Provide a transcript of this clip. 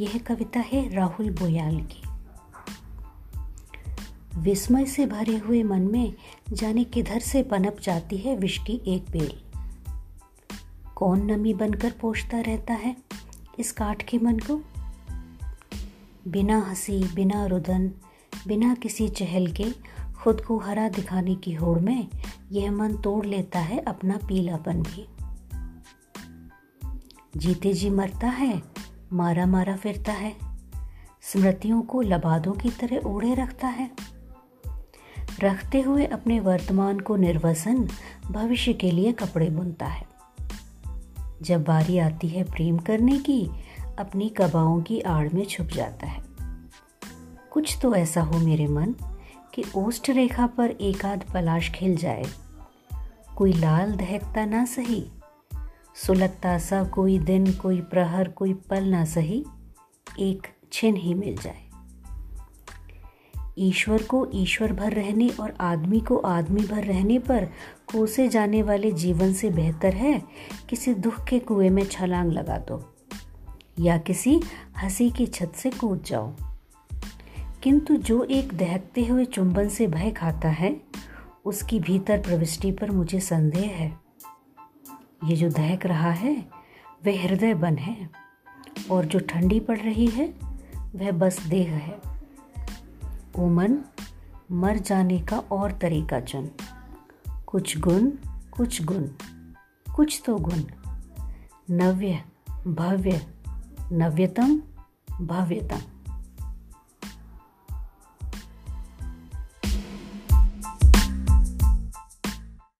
यह कविता है राहुल बोयाल की। विस्मय से भरे हुए मन में जाने किधर से पनप जाती है विष की एक बेल। कौन नमी बनकर पोषता रहता है इस काठ के मन को? बिना हँसी, बिना रुदन, बिना किसी चहल के खुद को हरा दिखाने की होड़ में यह मन तोड़ लेता है अपना पीलापन भी। जीते जी मरता है मारा मारा फिरता है। स्मृतियों को लबादों की तरह ओढ़े रखता है। रखते हुए अपने वर्तमान को निर्वसन, भविष्य के लिए कपड़े बुनता है। जब बारी आती है प्रेम करने की, अपनी कबाओं की आड़ में छुप जाता है। कुछ तो ऐसा हो मेरे मन, कि ओष्ठ रेखा पर एक आध पलाश खिल जाए। कोई लाल दहकता ना सही सुलगता सा कोई दिन, कोई प्रहर, कोई पल ना सही, एक छिन ही मिल जाए। ईश्वर को ईश्वर भर रहने और आदमी को आदमी भर रहने पर कोसे जाने वाले जीवन से बेहतर है, किसी दुख के कुएँ में छलांग लगा दो, या किसी हँसी की छत से कूद जाओ। किंतु जो एक दहकते हुए चुंबन से भय खाता है, उसकी भीतर प्रविष्टि पर मुझे संदेह है। ये जो दहक रहा है, वह हृदय बन है और जो ठंडी पड़ रही है, वह बस देह है। ओ मन मर जाने का और तरीका चुन। कुछ गुण कुछ गुण, कुछ तो गुण। नव्य, भव्य, नव्यतम, भव्यतम।